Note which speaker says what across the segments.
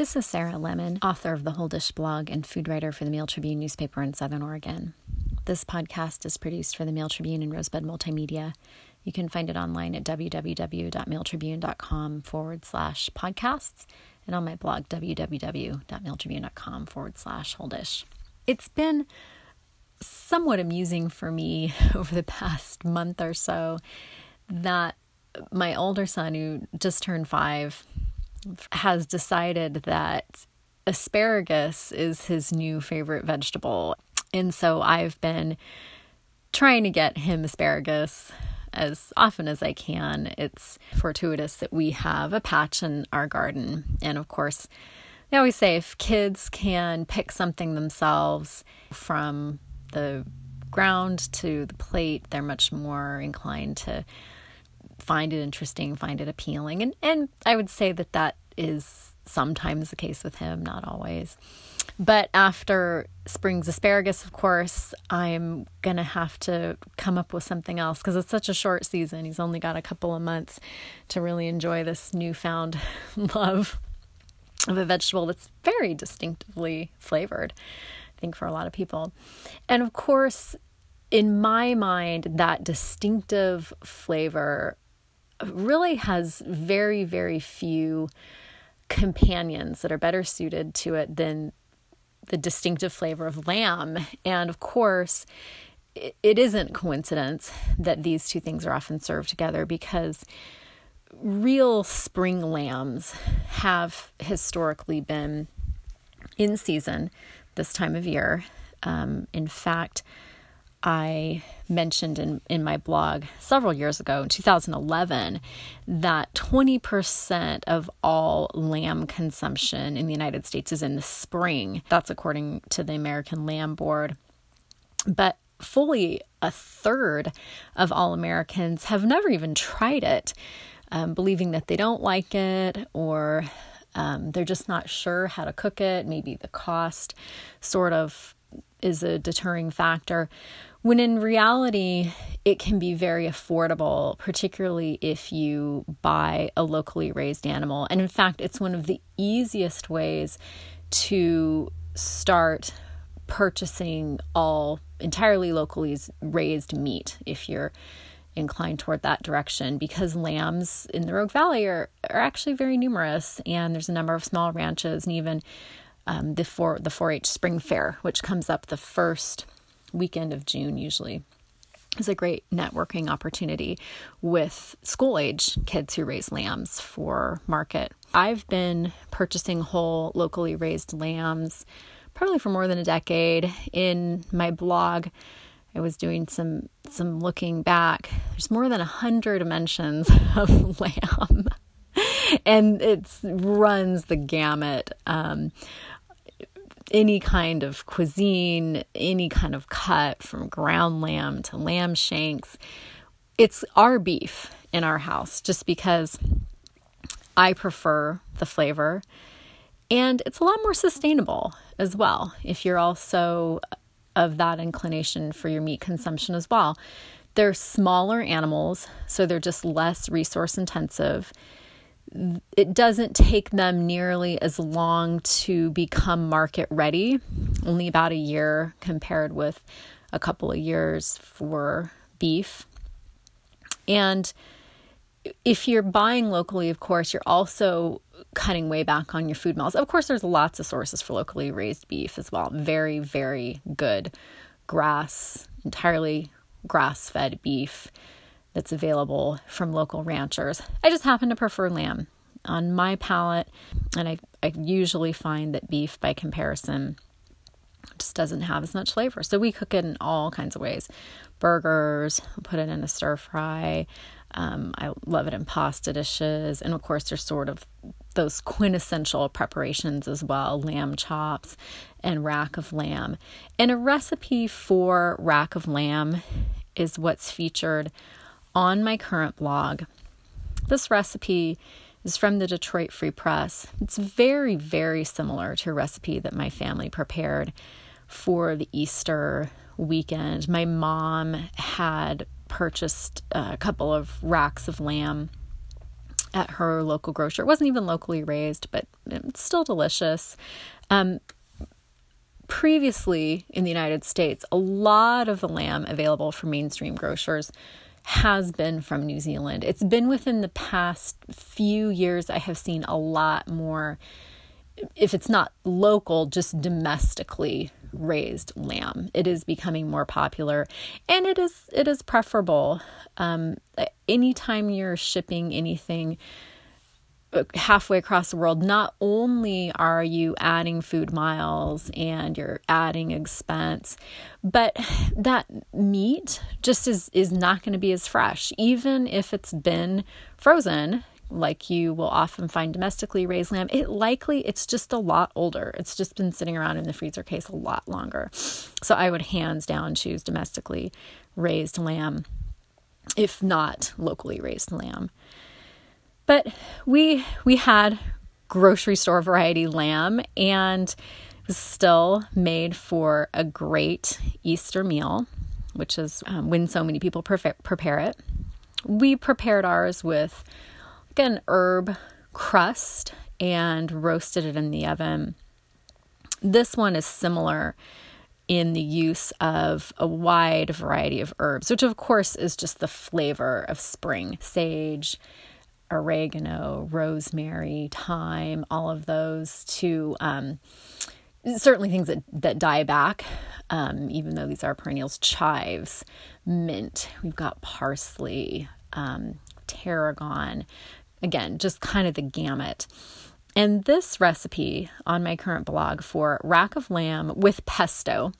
Speaker 1: This is Sarah Lemon, author of the Whole Dish blog and food writer for the Mail Tribune newspaper in Southern Oregon. This podcast is produced for the Mail Tribune and Rosebud Multimedia. You can find it online at www.mailtribune.com forward slash podcasts and on my blog, www.mailtribune.com forward slash whole dish. It's been somewhat amusing for me over the past month or so that my older son, who just turned five, has decided that asparagus is his new favorite vegetable. And so I've been trying to get him asparagus as often as I can. It's fortuitous that we have a patch in our garden. And of course, they always say if kids can pick something themselves from the ground to the plate, they're much more inclined to find it interesting, find it appealing. And and I would say that that is sometimes the case with him, not always. But after spring's asparagus, of course, I'm going to have to come up with something else because it's such a short season. He's only got a couple of months to really enjoy this newfound love of a vegetable that's very distinctively flavored, I think, for a lot of people. And of course, in my mind, that distinctive flavor really has very, very few companions that are better suited to it than the distinctive flavor of lamb. And of course, it isn't coincidence that these two things are often served together because real spring lambs have historically been in season this time of year. Um, in fact, I mentioned in, in my blog several years ago, in 2011, that 20% of all lamb consumption in the United States is in the spring. That's according to the American Lamb Board. But fully a third of all Americans have never even tried it, um, believing that they don't like it or um, they're just not sure how to cook it. Maybe the cost sort of is a deterring factor when in reality, it can be very affordable, particularly if you buy a locally raised animal. And in fact, it's one of the easiest ways to start purchasing all entirely locally raised meat if you're inclined toward that direction because lambs in the Rogue Valley are, are actually very numerous and there's a number of small ranches and even um, the 4 the 4-H spring fair which comes up the first weekend of June usually is a great networking opportunity with school age kids who raise lambs for market. I've been purchasing whole locally raised lambs probably for more than a decade. In my blog, I was doing some some looking back. There's more than a hundred mentions of lamb, and it runs the gamut. Um, any kind of cuisine, any kind of cut from ground lamb to lamb shanks. It's our beef in our house just because I prefer the flavor and it's a lot more sustainable as well if you're also of that inclination for your meat consumption as well. They're smaller animals, so they're just less resource intensive it doesn't take them nearly as long to become market ready, only about a year compared with a couple of years for beef. And if you're buying locally, of course, you're also cutting way back on your food miles. Of course, there's lots of sources for locally raised beef as well. Very, very good grass, entirely grass fed beef that's available from local ranchers. I just happen to prefer lamb on my palate, and I, I usually find that beef, by comparison, just doesn't have as much flavor. So we cook it in all kinds of ways burgers, put it in a stir fry. Um, I love it in pasta dishes. And of course, there's sort of those quintessential preparations as well lamb chops and rack of lamb. And a recipe for rack of lamb is what's featured on my current blog. This recipe is from the Detroit Free Press. It's very, very similar to a recipe that my family prepared for the Easter weekend. My mom had purchased a couple of racks of lamb at her local grocer. It wasn't even locally raised, but it's still delicious. Um, previously in the United States, a lot of the lamb available from mainstream grocers has been from New Zealand. It's been within the past few years I have seen a lot more if it's not local, just domestically raised lamb. It is becoming more popular, and it is it is preferable. Um, anytime you're shipping anything halfway across the world, not only are you adding food miles and you're adding expense, but that meat just is is not going to be as fresh, even if it's been frozen like you will often find domestically raised lamb, it likely it's just a lot older. It's just been sitting around in the freezer case a lot longer. So I would hands down choose domestically raised lamb if not locally raised lamb. But we we had grocery store variety lamb and still made for a great Easter meal, which is um, when so many people prepare it. We prepared ours with an herb crust and roasted it in the oven. This one is similar in the use of a wide variety of herbs, which of course is just the flavor of spring sage, oregano, rosemary, thyme, all of those to um, certainly things that, that die back, um, even though these are perennials, chives, mint, we've got parsley, um, tarragon, Again, just kind of the gamut. And this recipe on my current blog for rack of lamb with pesto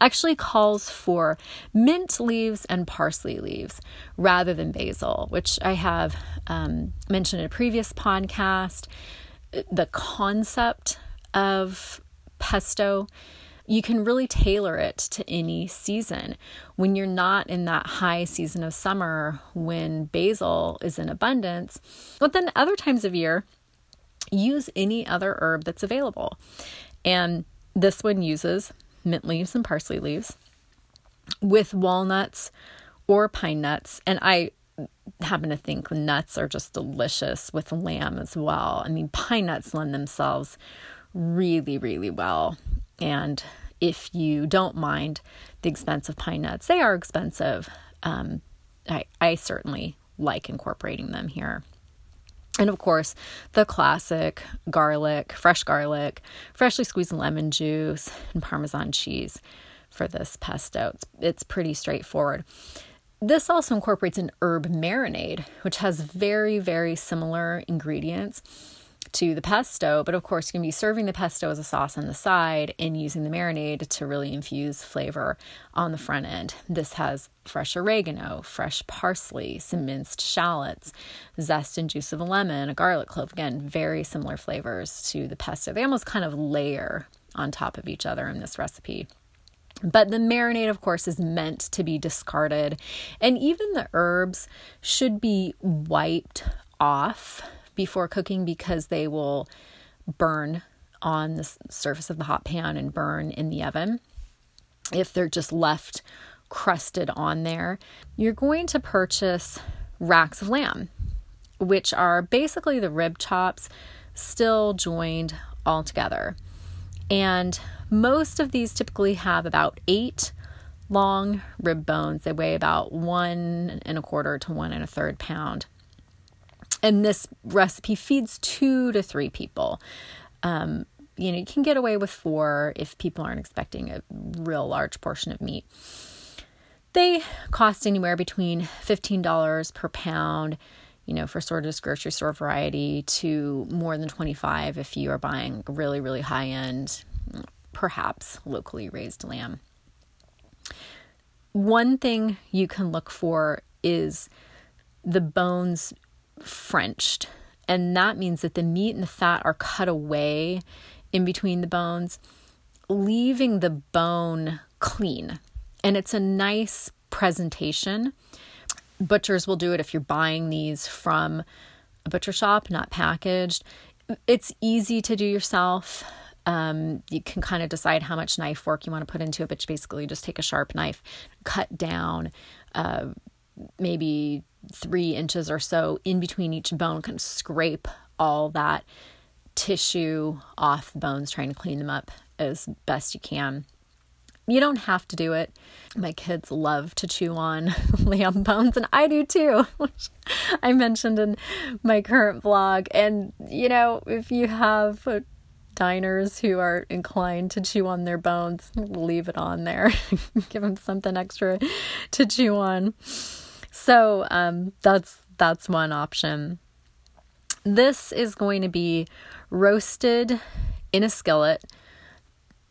Speaker 1: actually calls for mint leaves and parsley leaves rather than basil, which I have um, mentioned in a previous podcast. The concept of pesto you can really tailor it to any season. When you're not in that high season of summer when basil is in abundance, but then other times of year, use any other herb that's available. And this one uses mint leaves and parsley leaves with walnuts or pine nuts. And I happen to think nuts are just delicious with lamb as well. I mean, pine nuts lend themselves really, really well and if you don't mind the expense of pine nuts, they are expensive. Um, I, I certainly like incorporating them here. And of course, the classic garlic, fresh garlic, freshly squeezed lemon juice, and Parmesan cheese for this pesto. It's, it's pretty straightforward. This also incorporates an herb marinade, which has very, very similar ingredients to the pesto, but of course, you can be serving the pesto as a sauce on the side and using the marinade to really infuse flavor on the front end. This has fresh oregano, fresh parsley, some minced shallots, zest and juice of a lemon, a garlic clove. Again, very similar flavors to the pesto. They almost kind of layer on top of each other in this recipe. But the marinade, of course, is meant to be discarded, and even the herbs should be wiped off before cooking because they will burn on the surface of the hot pan and burn in the oven. If they're just left crusted on there, you're going to purchase racks of lamb, which are basically the rib chops still joined all together. And most of these typically have about eight long rib bones. They weigh about one and a quarter to one and a third pound and this recipe feeds two to three people. Um, you know, you can get away with four if people aren't expecting a real large portion of meat. They cost anywhere between $15 per pound, you know, for sort of grocery store variety to more than 25 if you are buying really, really high end, perhaps locally raised lamb. One thing you can look for is the bones Frenched. And that means that the meat and the fat are cut away in between the bones, leaving the bone clean. And it's a nice presentation. Butchers will do it if you're buying these from a butcher shop, not packaged. It's easy to do yourself. Um, you can kind of decide how much knife work you want to put into it, but you basically just take a sharp knife, cut down uh, maybe three inches or so in between each bone, kind of scrape all that tissue off the bones, trying to clean them up as best you can. You don't have to do it. My kids love to chew on lamb bones, and I do too, which I mentioned in my current blog. And, you know, if you have diners who are inclined to chew on their bones, leave it on there. Give them something extra to chew on. So um, that's that's one option. This is going to be roasted in a skillet.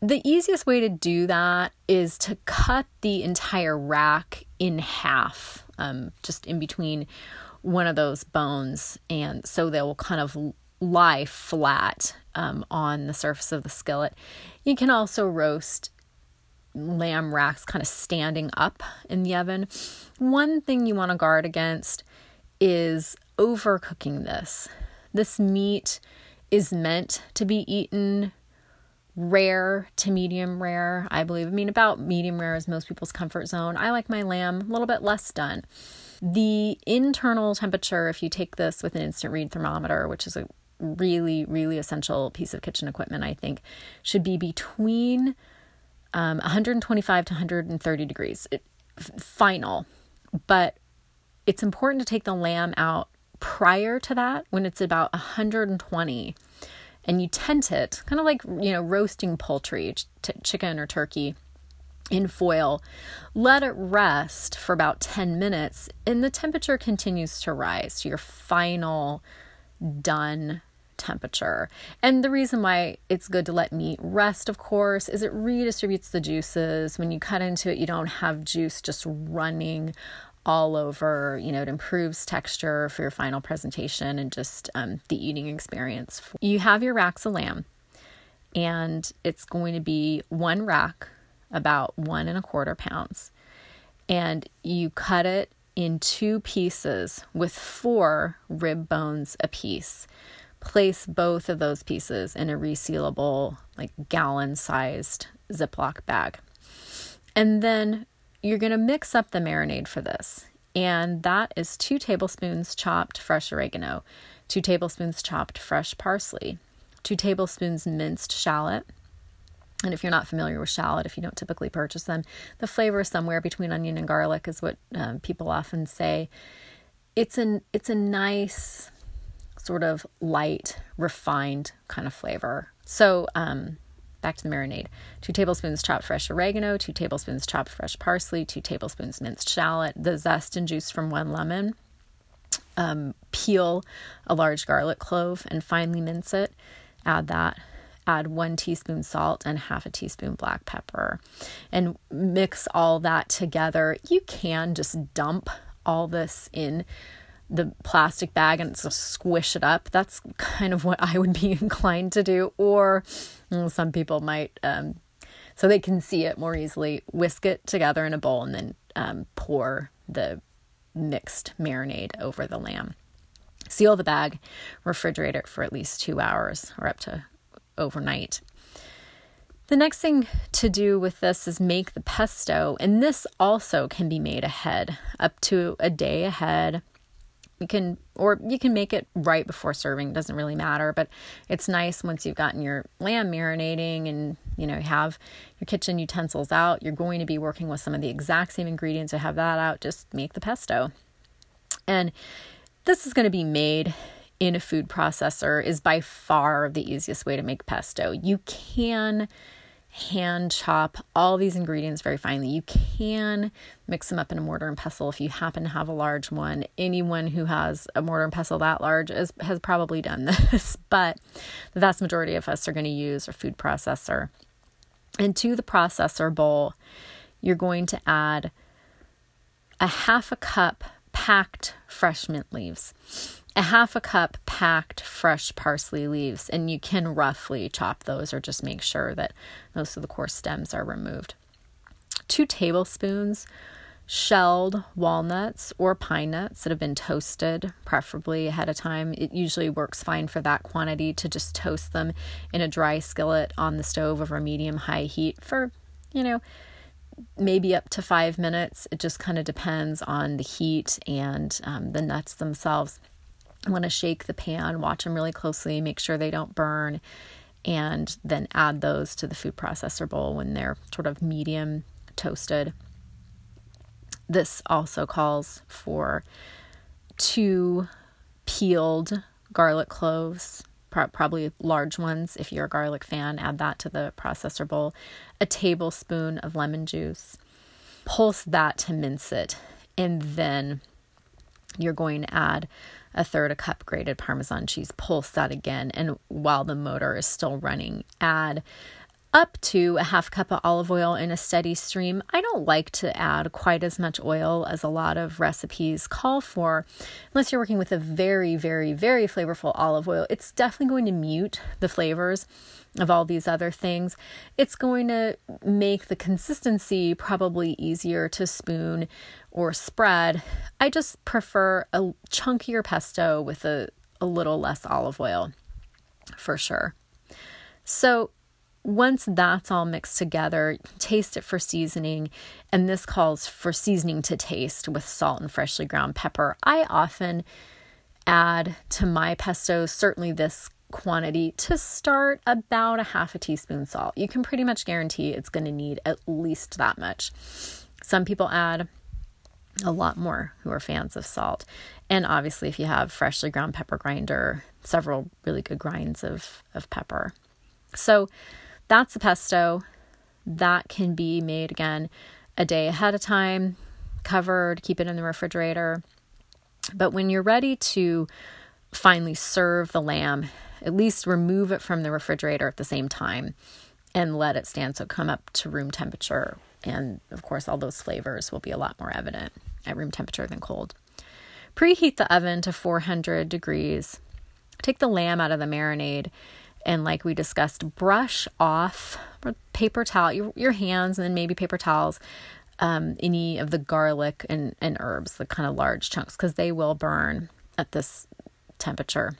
Speaker 1: The easiest way to do that is to cut the entire rack in half, um, just in between one of those bones, and so they will kind of lie flat um, on the surface of the skillet. You can also roast lamb racks kind of standing up in the oven. One thing you want to guard against is overcooking this. This meat is meant to be eaten rare to medium rare, I believe. I mean, about medium rare is most people's comfort zone. I like my lamb a little bit less done. The internal temperature, if you take this with an instant read thermometer, which is a really, really essential piece of kitchen equipment, I think, should be between um, 125 to 130 degrees. It, final. But it's important to take the lamb out prior to that when it's about 120 and you tent it kind of like you know roasting poultry chicken or turkey in foil let it rest for about 10 minutes and the temperature continues to rise to your final done temperature. And the reason why it's good to let meat rest, of course, is it redistributes the juices. When you cut into it, you don't have juice just running all over. You know, it improves texture for your final presentation and just um, the eating experience. You have your racks of lamb, and it's going to be one rack about one and a quarter pounds. And you cut it in two pieces with four rib bones apiece place both of those pieces in a resealable, like gallon sized Ziploc bag. And then you're going to mix up the marinade for this. And that is two tablespoons chopped fresh oregano, two tablespoons chopped fresh parsley, two tablespoons minced shallot. And if you're not familiar with shallot, if you don't typically purchase them, the flavor is somewhere between onion and garlic, is what um, people often say. It's an it's a nice sort of light, refined kind of flavor. So, um, back to the marinade two tablespoons chopped fresh oregano, two tablespoons chopped fresh parsley, two tablespoons minced shallot, the zest and juice from one lemon. Um, peel a large garlic clove and finely mince it. Add that. Add one teaspoon salt and half a teaspoon black pepper and mix all that together. You can just dump all this in the plastic bag and squish it up. That's kind of what I would be inclined to do. Or well, some people might, um, so they can see it more easily, whisk it together in a bowl and then um, pour the mixed marinade over the lamb. Seal the bag, refrigerate it for at least two hours or up to overnight. The next thing to do with this is make the pesto, and this also can be made ahead, up to a day ahead you can or you can make it right before serving doesn't really matter but it's nice once you've gotten your lamb marinating and you know have your kitchen utensils out. You're going to be working with some of the exact same ingredients to have that out. Just make the pesto. And this is going to be made in a food processor is by far the easiest way to make pesto. You can hand chop all these ingredients very finely. You can mix them up in a mortar and pestle if you happen to have a large one. Anyone who has a mortar and pestle that large is, has probably done this, but the vast majority of us are going to use a food processor. And to the processor bowl, you're going to add a half a cup packed fresh mint leaves a half a cup packed fresh parsley leaves, and you can roughly chop those or just make sure that most of the coarse stems are removed. Two tablespoons shelled walnuts or pine nuts that have been toasted, preferably ahead of time. It usually works fine for that quantity to just toast them in a dry skillet on the stove over medium high heat for, you know, maybe up to five minutes. It just kind of depends on the heat and um, the nuts themselves. I want to shake the pan, watch them really closely, make sure they don't burn, and then add those to the food processor bowl when they're sort of medium toasted. This also calls for two peeled garlic cloves, probably large ones if you're a garlic fan. Add that to the processor bowl. A tablespoon of lemon juice. Pulse that to mince it, and then you're going to add a third a cup grated Parmesan cheese. Pulse that again. And while the motor is still running, add up to a half cup of olive oil in a steady stream. I don't like to add quite as much oil as a lot of recipes call for, unless you're working with a very, very, very flavorful olive oil. It's definitely going to mute the flavors of all these other things. It's going to make the consistency probably easier to spoon or spread. I just prefer a chunkier pesto with a, a little less olive oil for sure. So, once that's all mixed together, taste it for seasoning. And this calls for seasoning to taste with salt and freshly ground pepper. I often add to my pesto, certainly this quantity, to start about a half a teaspoon salt. You can pretty much guarantee it's going to need at least that much. Some people add a lot more who are fans of salt. And obviously, if you have freshly ground pepper grinder, several really good grinds of, of pepper. So, that's the pesto. That can be made again a day ahead of time, covered, keep it in the refrigerator. But when you're ready to finally serve the lamb, at least remove it from the refrigerator at the same time and let it stand so come up to room temperature. And of course, all those flavors will be a lot more evident at room temperature than cold. Preheat the oven to 400 degrees. Take the lamb out of the marinade and like we discussed, brush off paper towel, your, your hands, and then maybe paper towels, um, any of the garlic and, and herbs, the kind of large chunks, because they will burn at this temperature.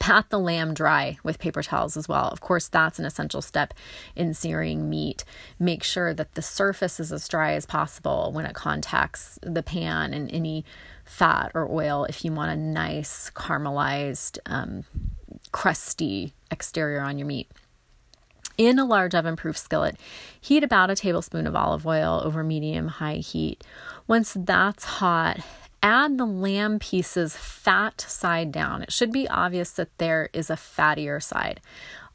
Speaker 1: Pat the lamb dry with paper towels as well. Of course, that's an essential step in searing meat. Make sure that the surface is as dry as possible when it contacts the pan and any fat or oil if you want a nice caramelized um, crusty exterior on your meat. In a large oven proof skillet, heat about a tablespoon of olive oil over medium high heat. Once that's hot, add the lamb pieces fat side down. It should be obvious that there is a fattier side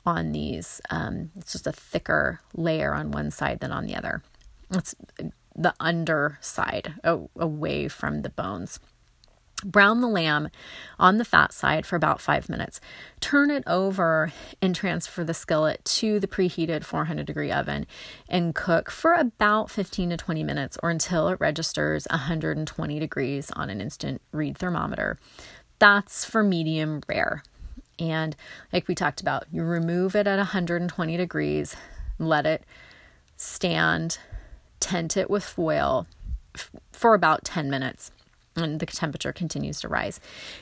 Speaker 1: on these. Um, it's just a thicker layer on one side than on the other. It's the underside away from the bones. Brown the lamb on the fat side for about five minutes. Turn it over and transfer the skillet to the preheated 400 degree oven and cook for about 15 to 20 minutes or until it registers 120 degrees on an instant read thermometer. That's for medium rare. And like we talked about, you remove it at 120 degrees, let it stand, tent it with foil for about 10 minutes and the temperature continues to rise.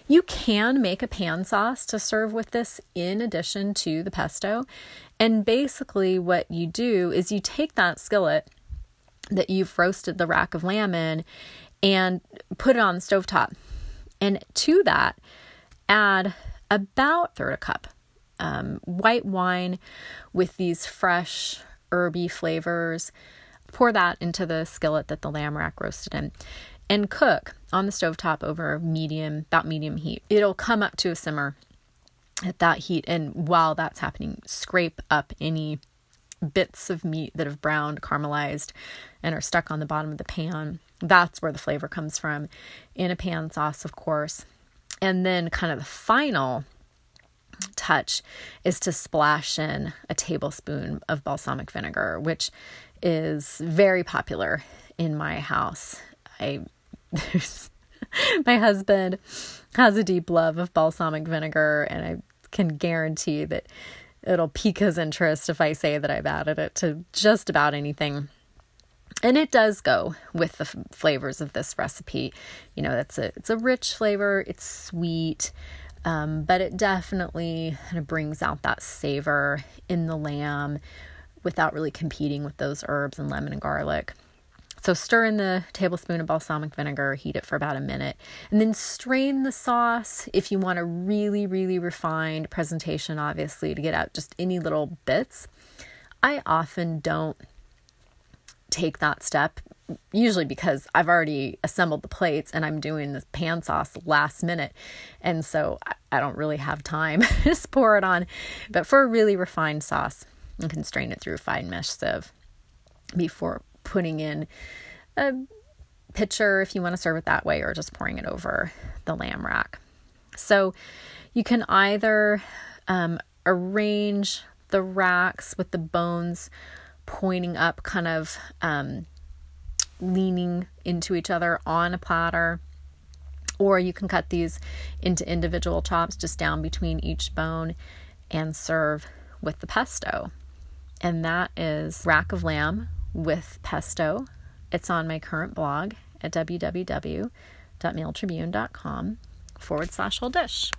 Speaker 1: You can make a pan sauce to serve with this in addition to the pesto. And basically, what you do is you take that skillet that you've roasted the rack of lamb in and put it on the stove top. And to that, add about third a cup um, white wine with these fresh herby flavors. Pour that into the skillet that the lamb rack roasted in and cook on the stove top over medium, about medium heat. It'll come up to a simmer at that heat. And while that's happening, scrape up any bits of meat that have browned, caramelized, and are stuck on the bottom of the pan. That's where the flavor comes from in a pan sauce, of course. And then, kind of the final touch is to splash in a tablespoon of balsamic vinegar, which is very popular in my house. I my husband has a deep love of balsamic vinegar, and I can guarantee that it'll pique his interest if I say that I've added it to just about anything. And it does go with the f- flavors of this recipe. You know, it's a it's a rich flavor. It's sweet, um, but it definitely kind of brings out that savor in the lamb without really competing with those herbs and lemon and garlic. So stir in the tablespoon of balsamic vinegar, heat it for about a minute, and then strain the sauce if you want a really, really refined presentation, obviously, to get out just any little bits. I often don't take that step usually because I've already assembled the plates and I'm doing the pan sauce last minute. And so I don't really have time to pour it on. But for a really refined sauce, you can strain it through a fine mesh sieve before putting in a pitcher if you want to serve it that way or just pouring it over the lamb rack. So you can either um, arrange the racks with the bones pointing up, kind of um, leaning into each other on a platter. Or you can cut these into individual chops just down between each bone and serve with the pesto. And that is rack of lamb with pesto. It's on my current blog at www.mailtribune.com forward slash whole dish.